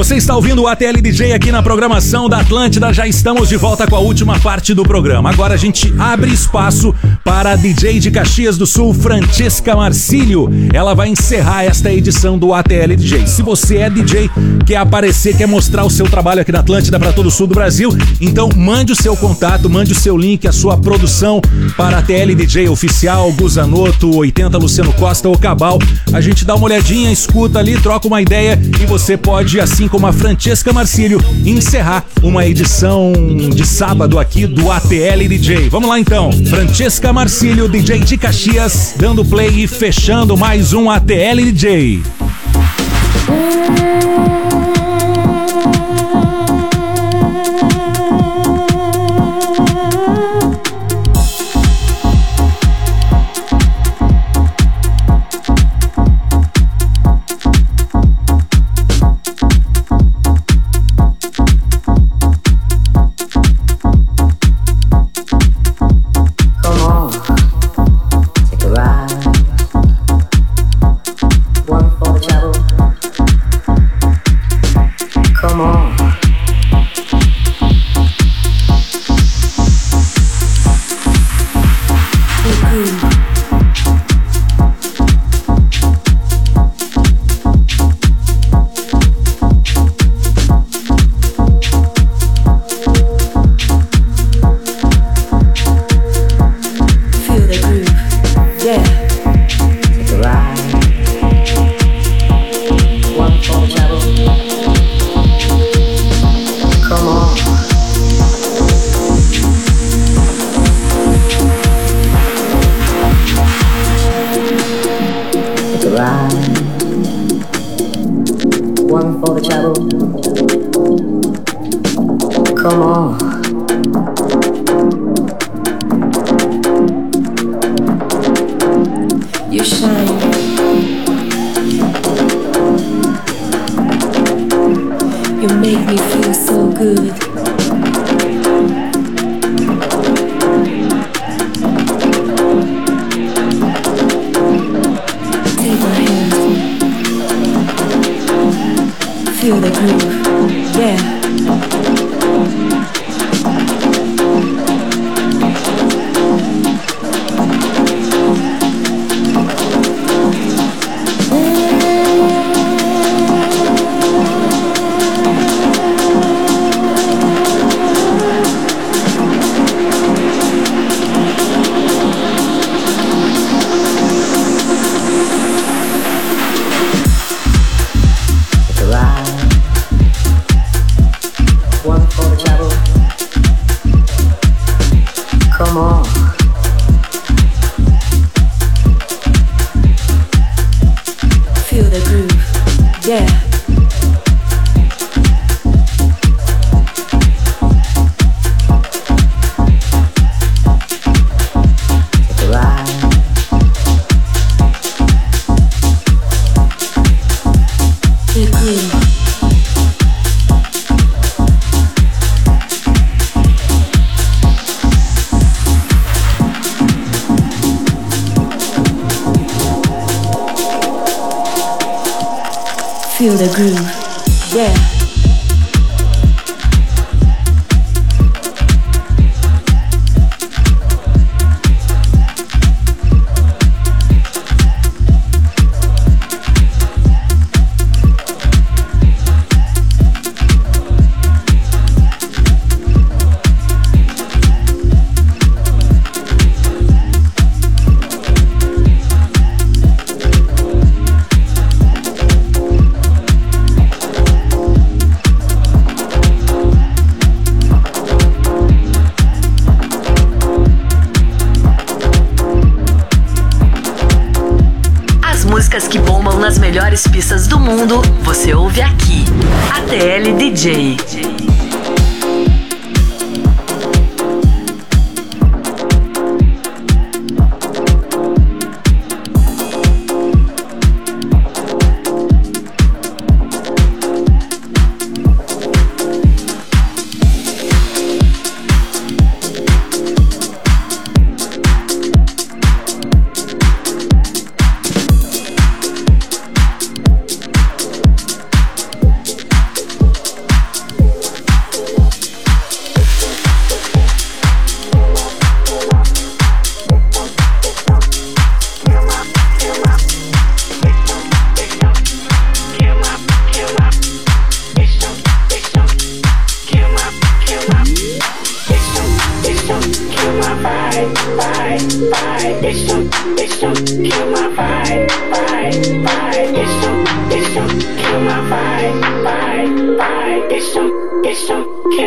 Você está ouvindo o ATL DJ aqui na programação da Atlântida. Já estamos de volta com a última parte do programa. Agora a gente abre espaço para a DJ de Caxias do Sul, Francesca Marcílio. Ela vai encerrar esta edição do ATL DJ. Se você é DJ, quer aparecer, quer mostrar o seu trabalho aqui na Atlântida para todo o sul do Brasil, então mande o seu contato, mande o seu link, a sua produção para a ATL DJ oficial, Guzanoto, 80 Luciano Costa ou Cabal. A gente dá uma olhadinha, escuta ali, troca uma ideia e você pode assim com a Francesca Marcílio encerrar uma edição de sábado aqui do ATL DJ. Vamos lá então. Francesca Marcílio, DJ de Caxias, dando play e fechando mais um ATL DJ. Hum. feel the groove. Yeah. melhores pistas do mundo você ouve aqui. ATL DJ.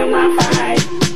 my fight.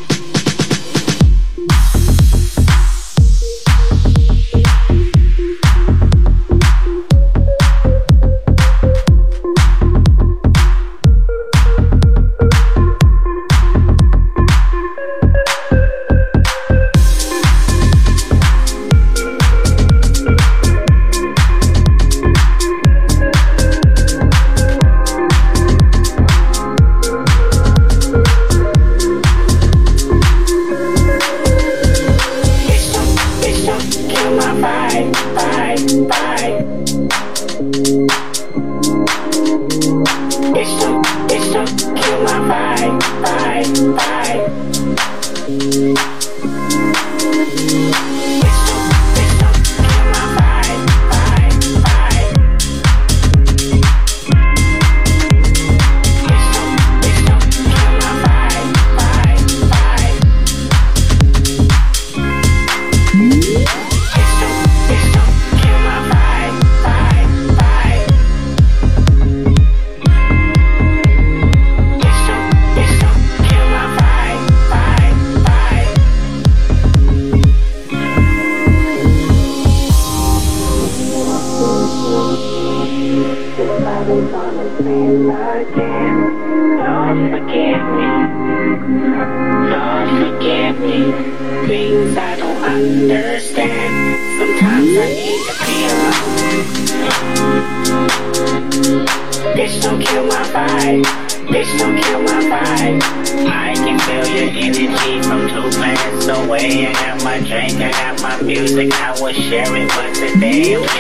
carry put the nail in it.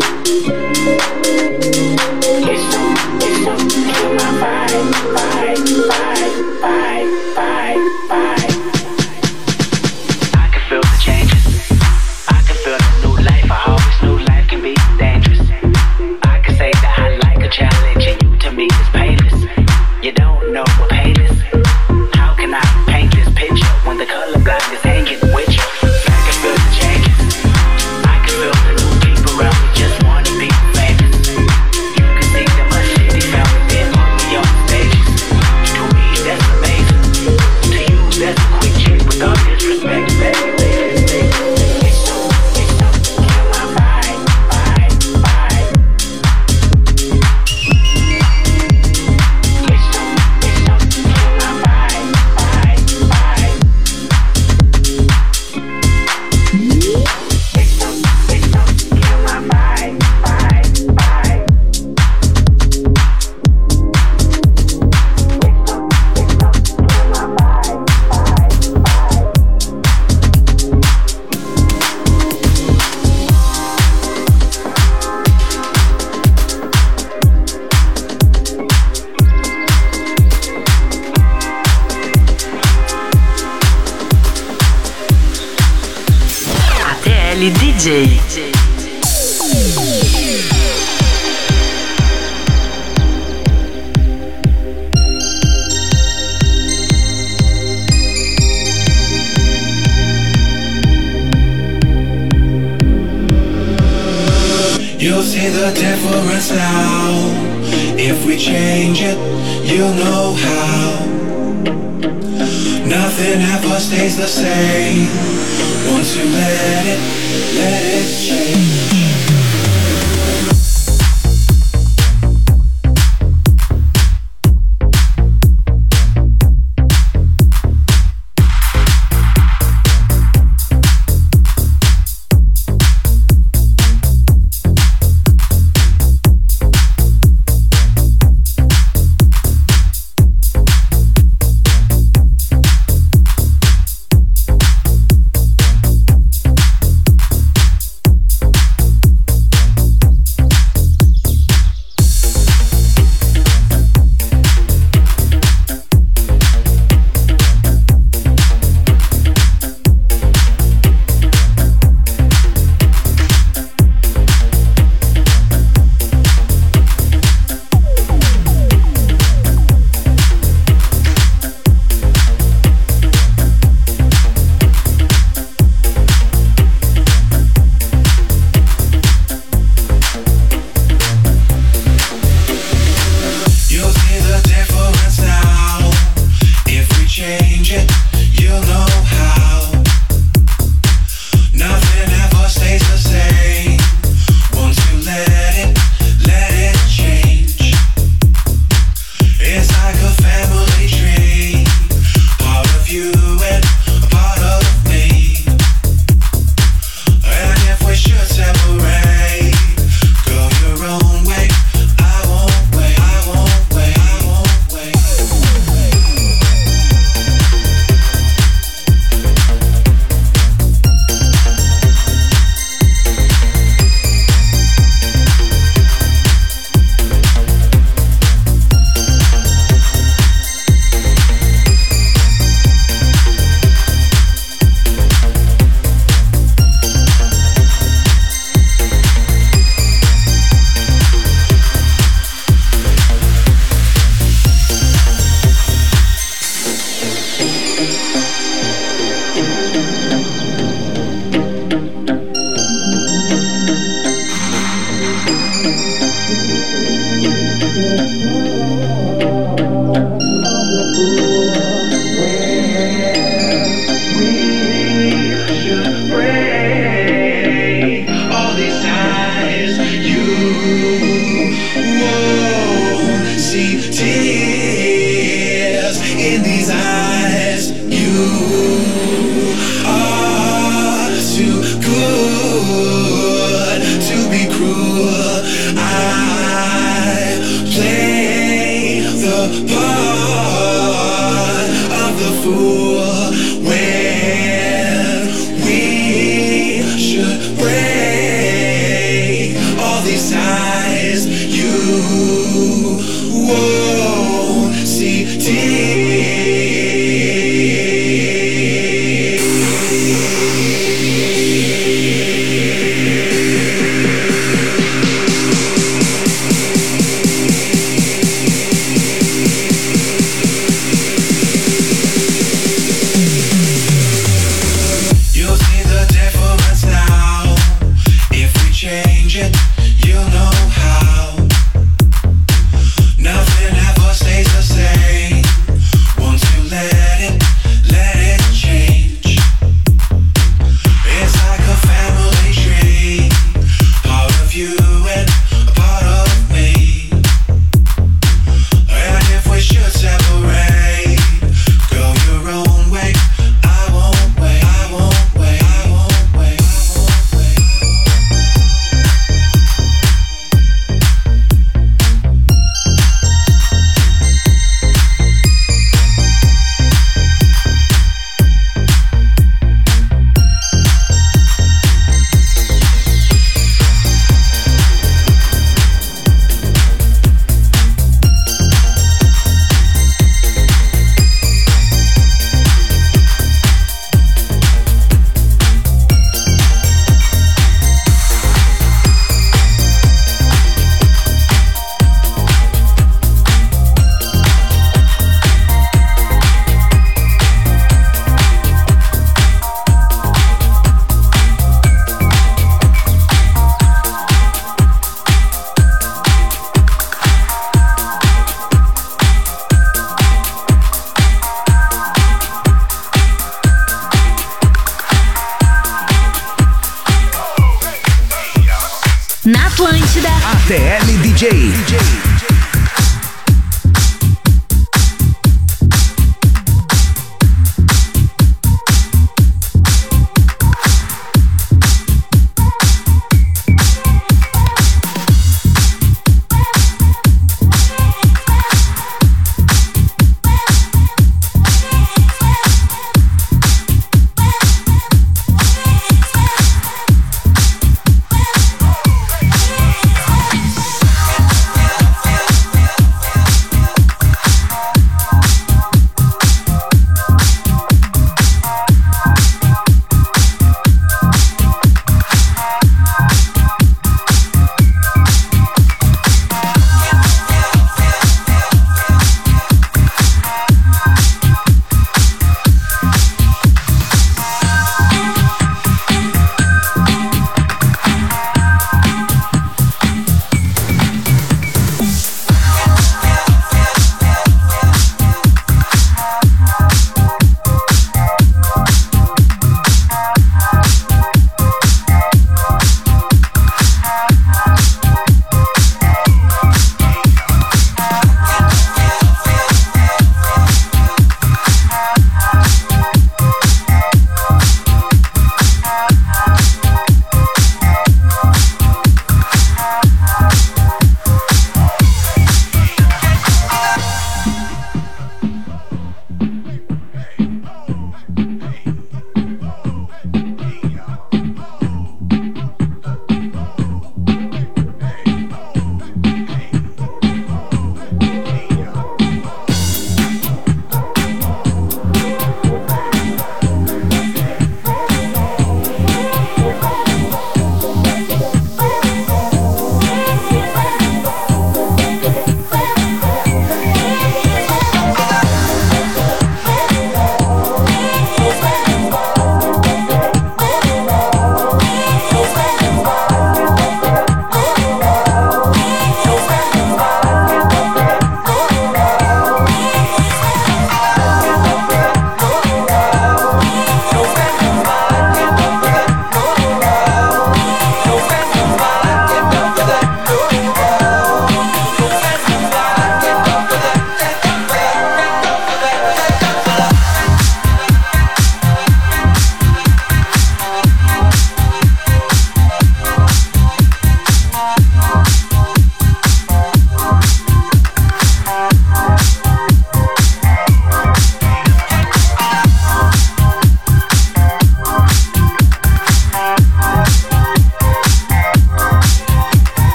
my You'll see the difference now. If we change it, you'll know how. Nothing ever stays the same. Once you let it, let it change.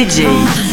DJ.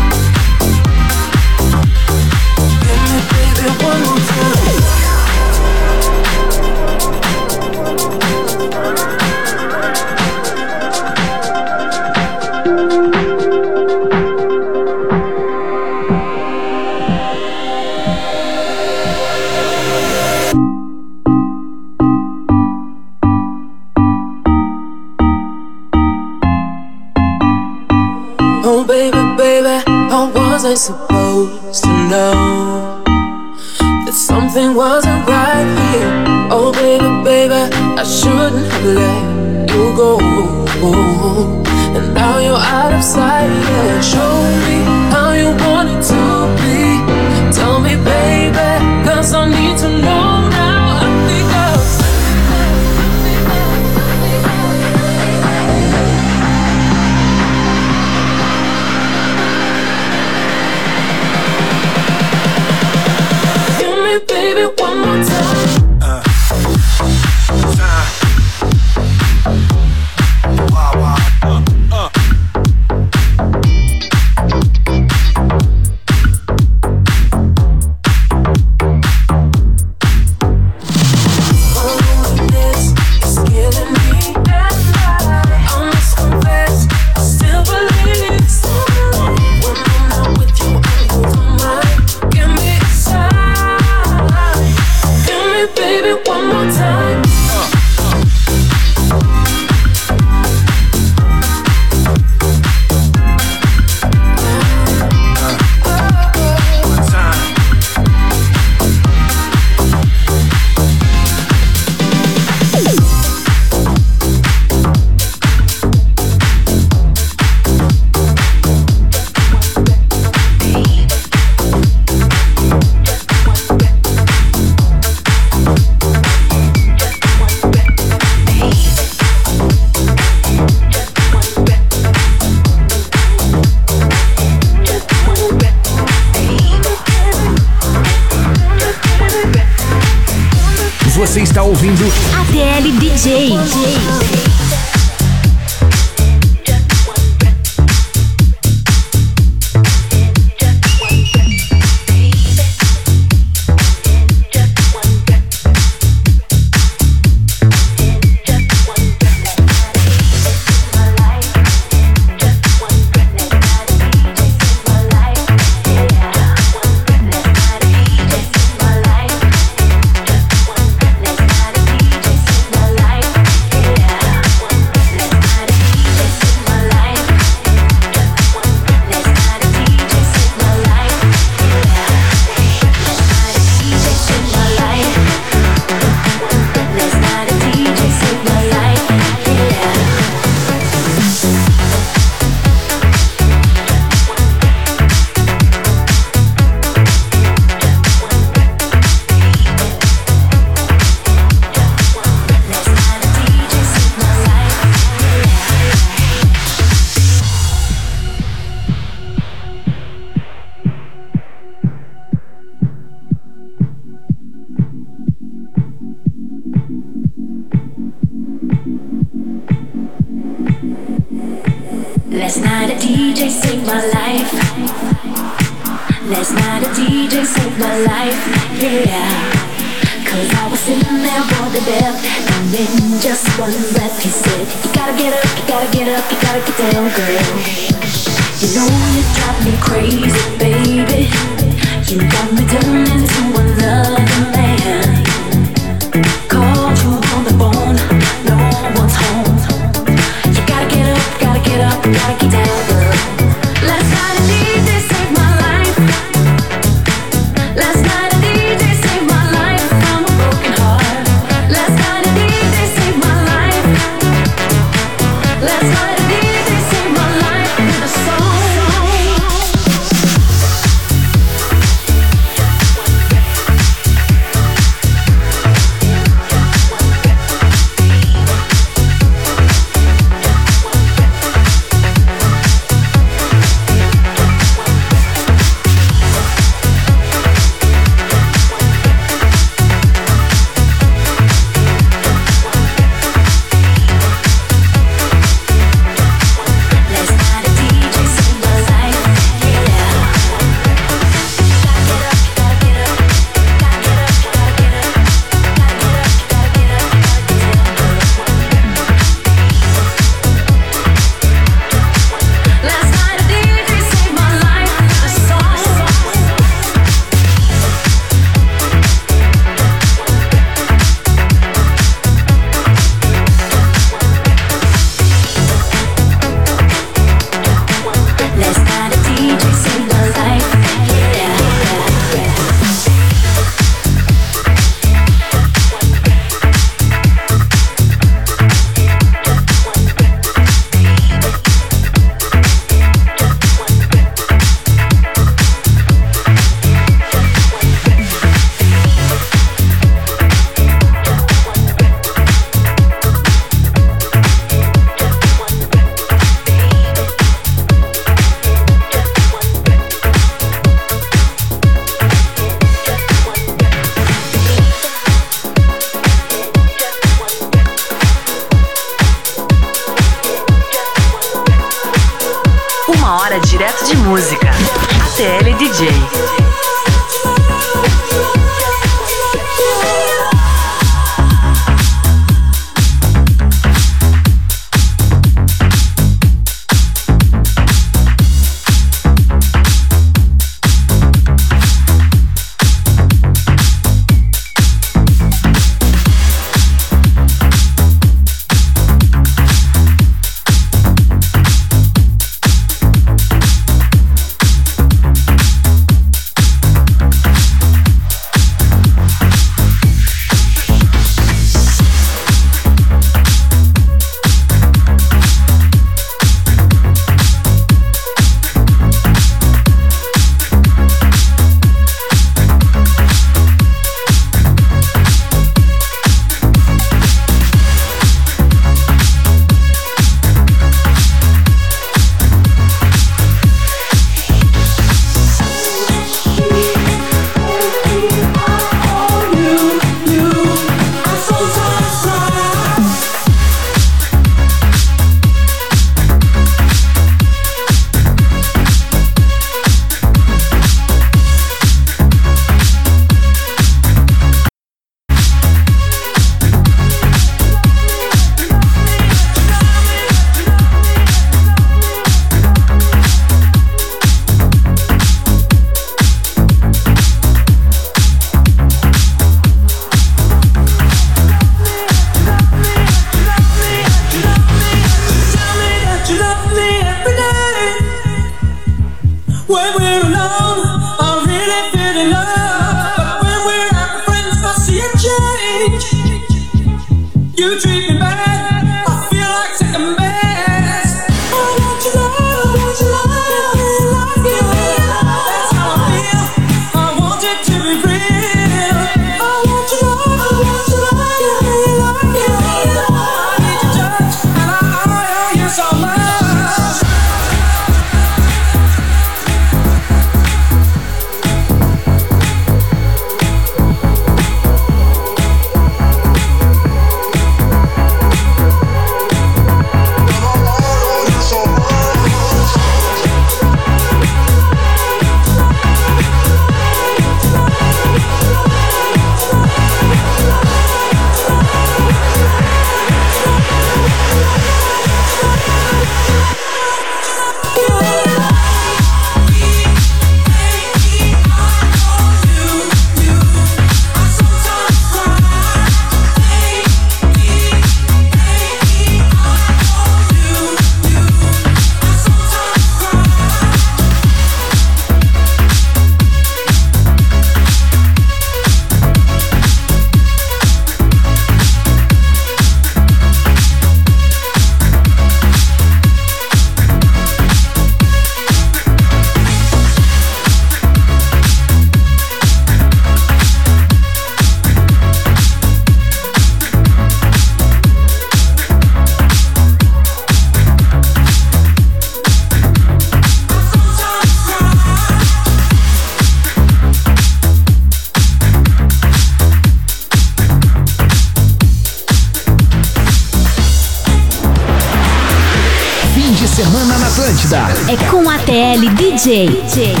DJ. DJ.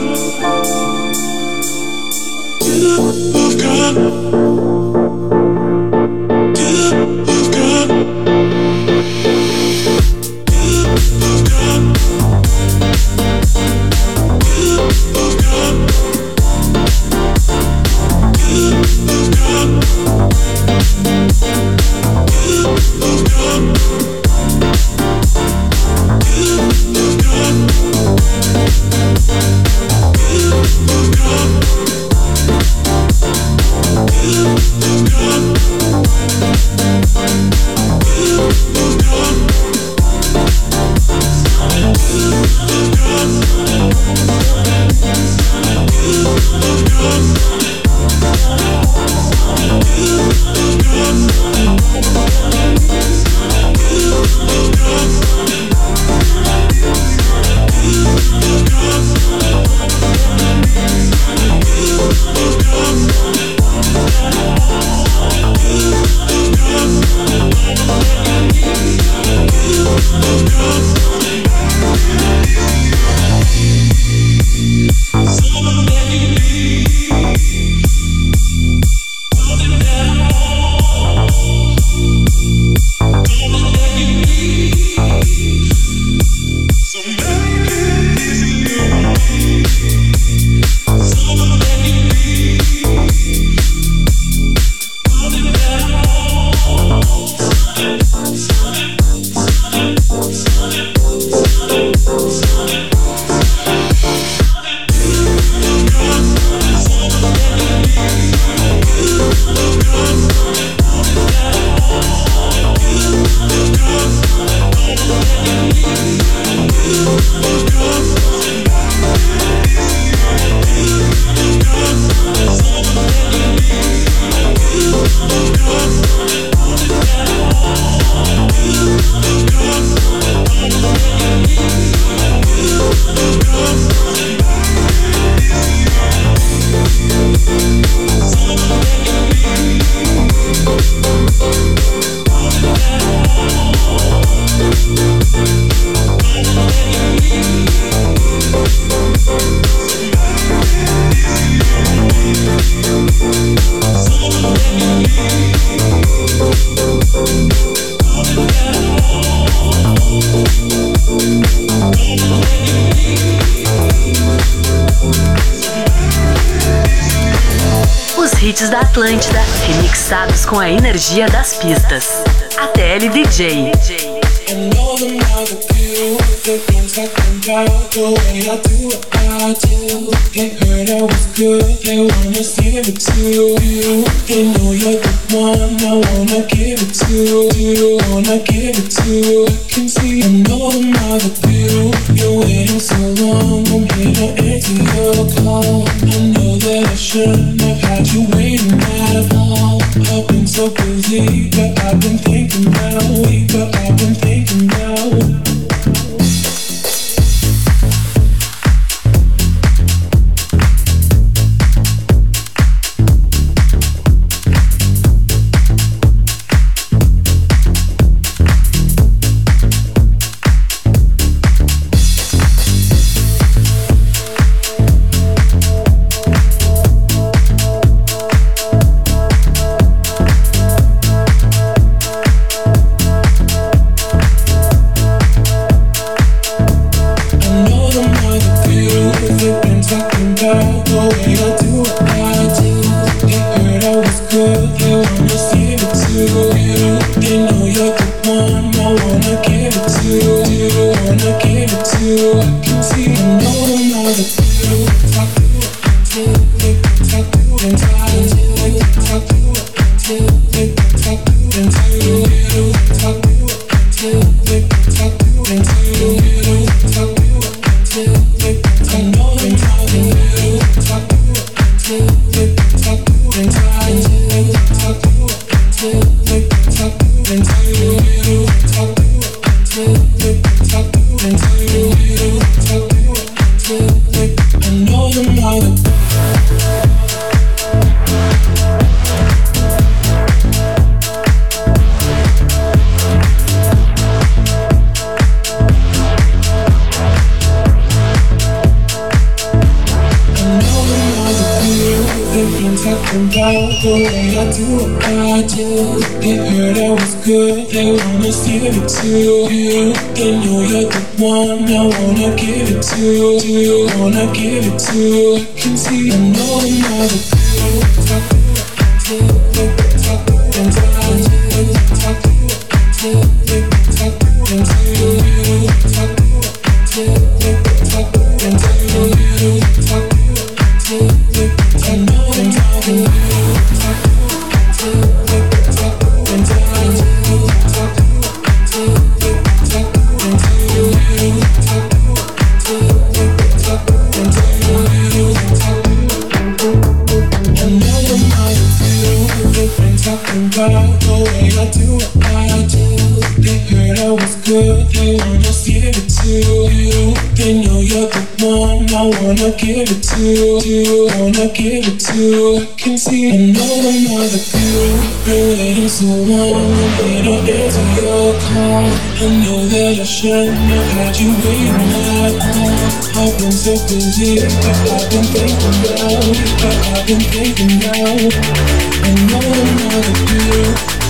I've got Atlântida, remixados com a energia das pistas. ATL DJ. did know that I should not have had you in my arms. I've been so busy, but I've been thinking now, but I've been thinking now. I know I'm not a deal.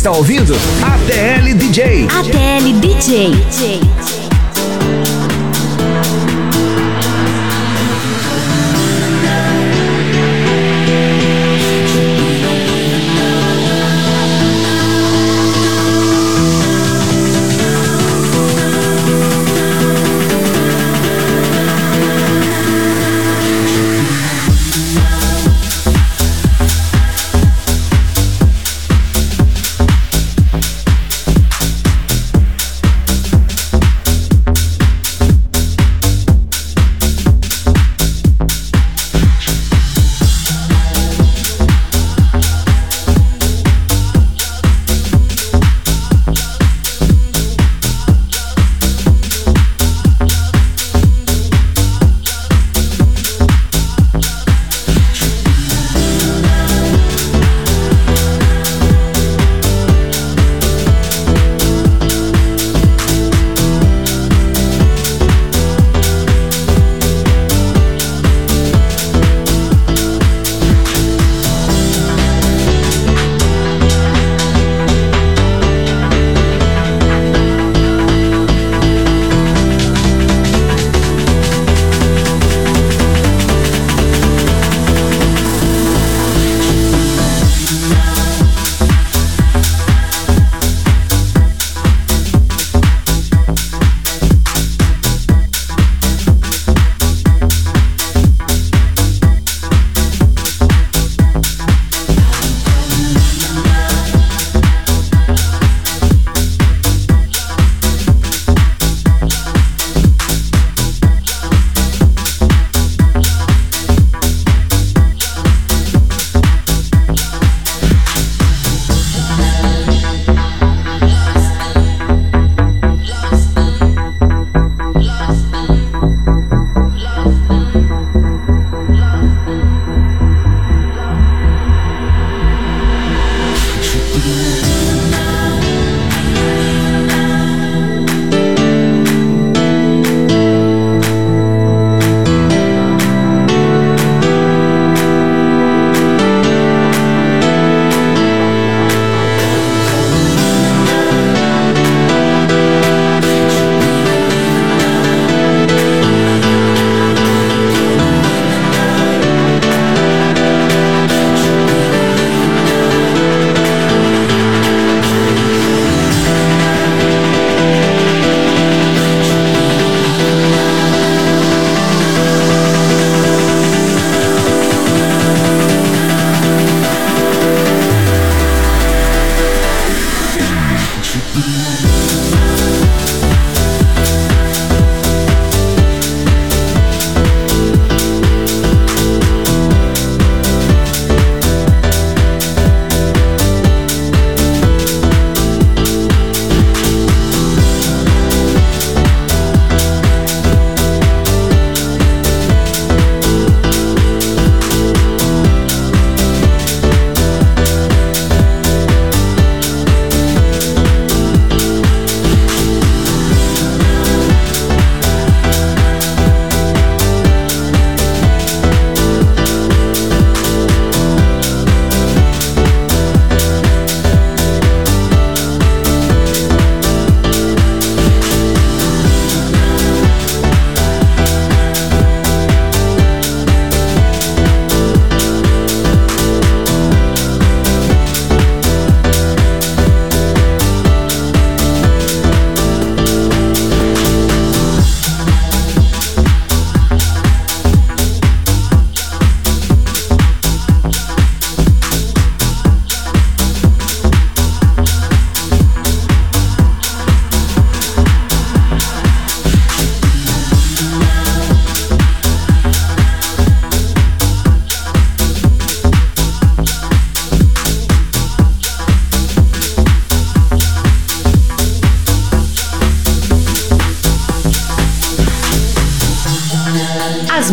está ouvindo? ATL DJ. ATL DJ.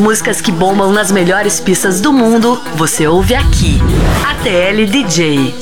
músicas que bombam nas melhores pistas do mundo, você ouve aqui. ATL DJ.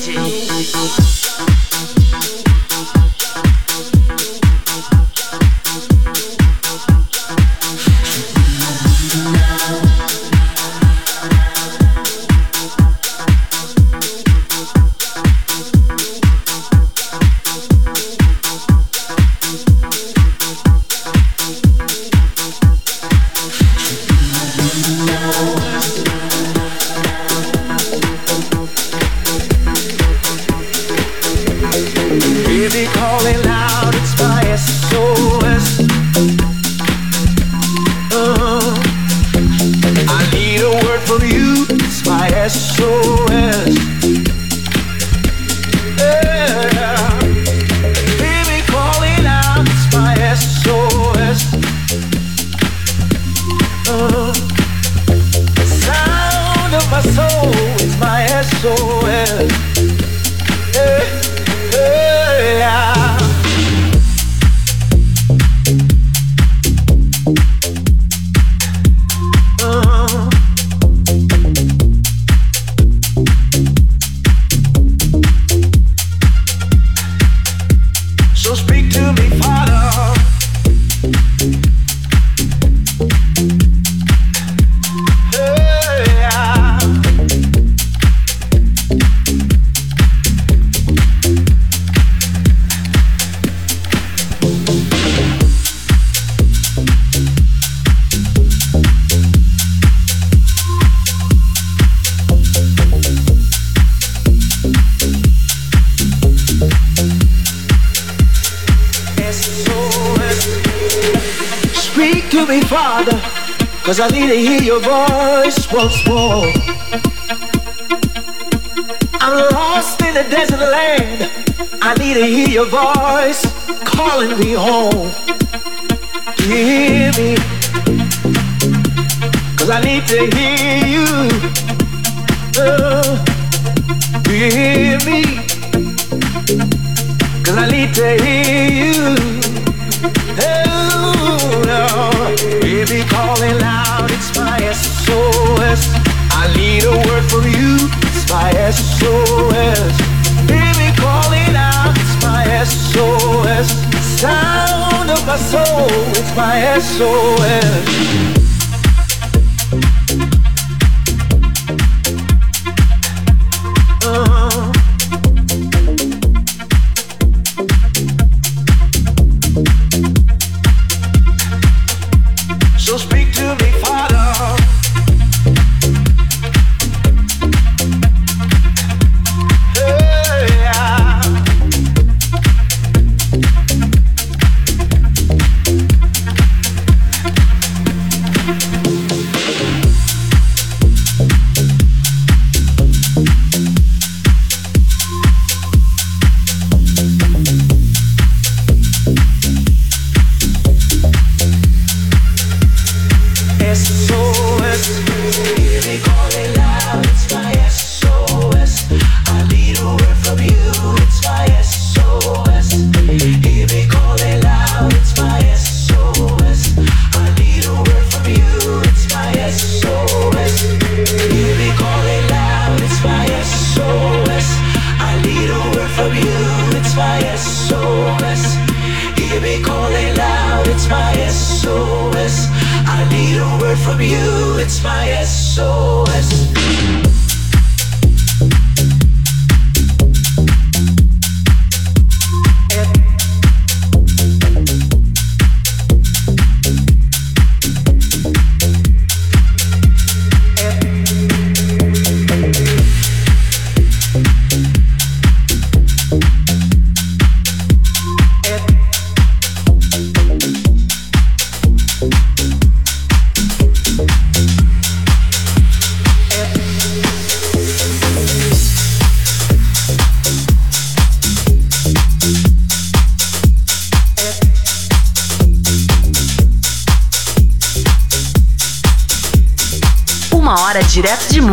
Cause I need to hear you. Oh, do you hear me? Cause I need to hear you. Oh, no. Baby calling out, it's my SOS. I need a word from you, it's my SOS. Baby calling out, it's my SOS. Sound of my soul, it's my SOS.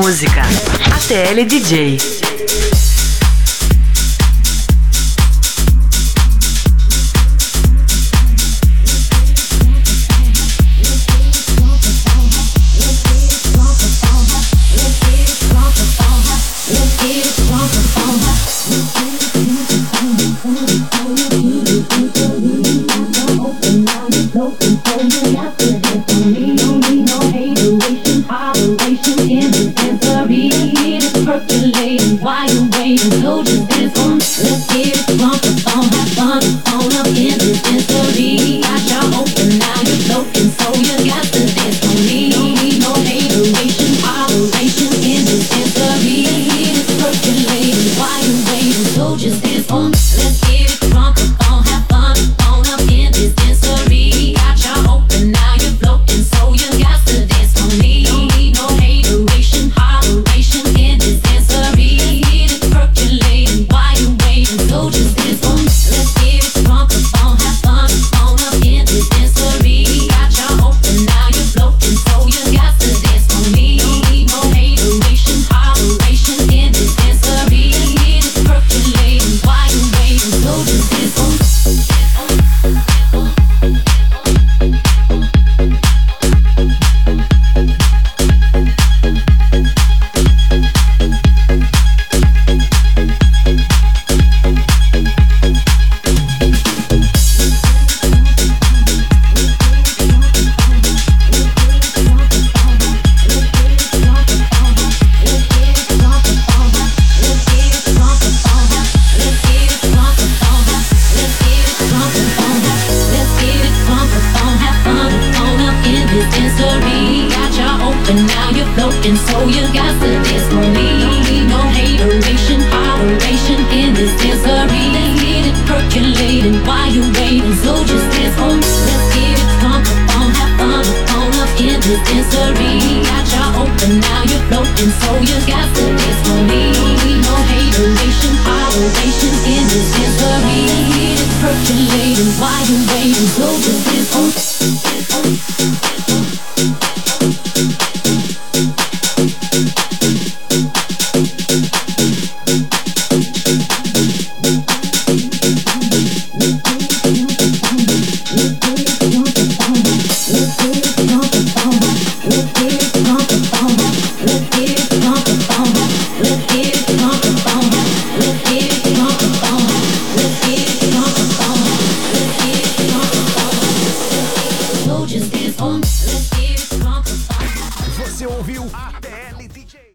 música. ATL DJ.